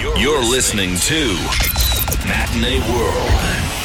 You're listening to Matinee World.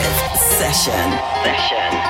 Session. Session.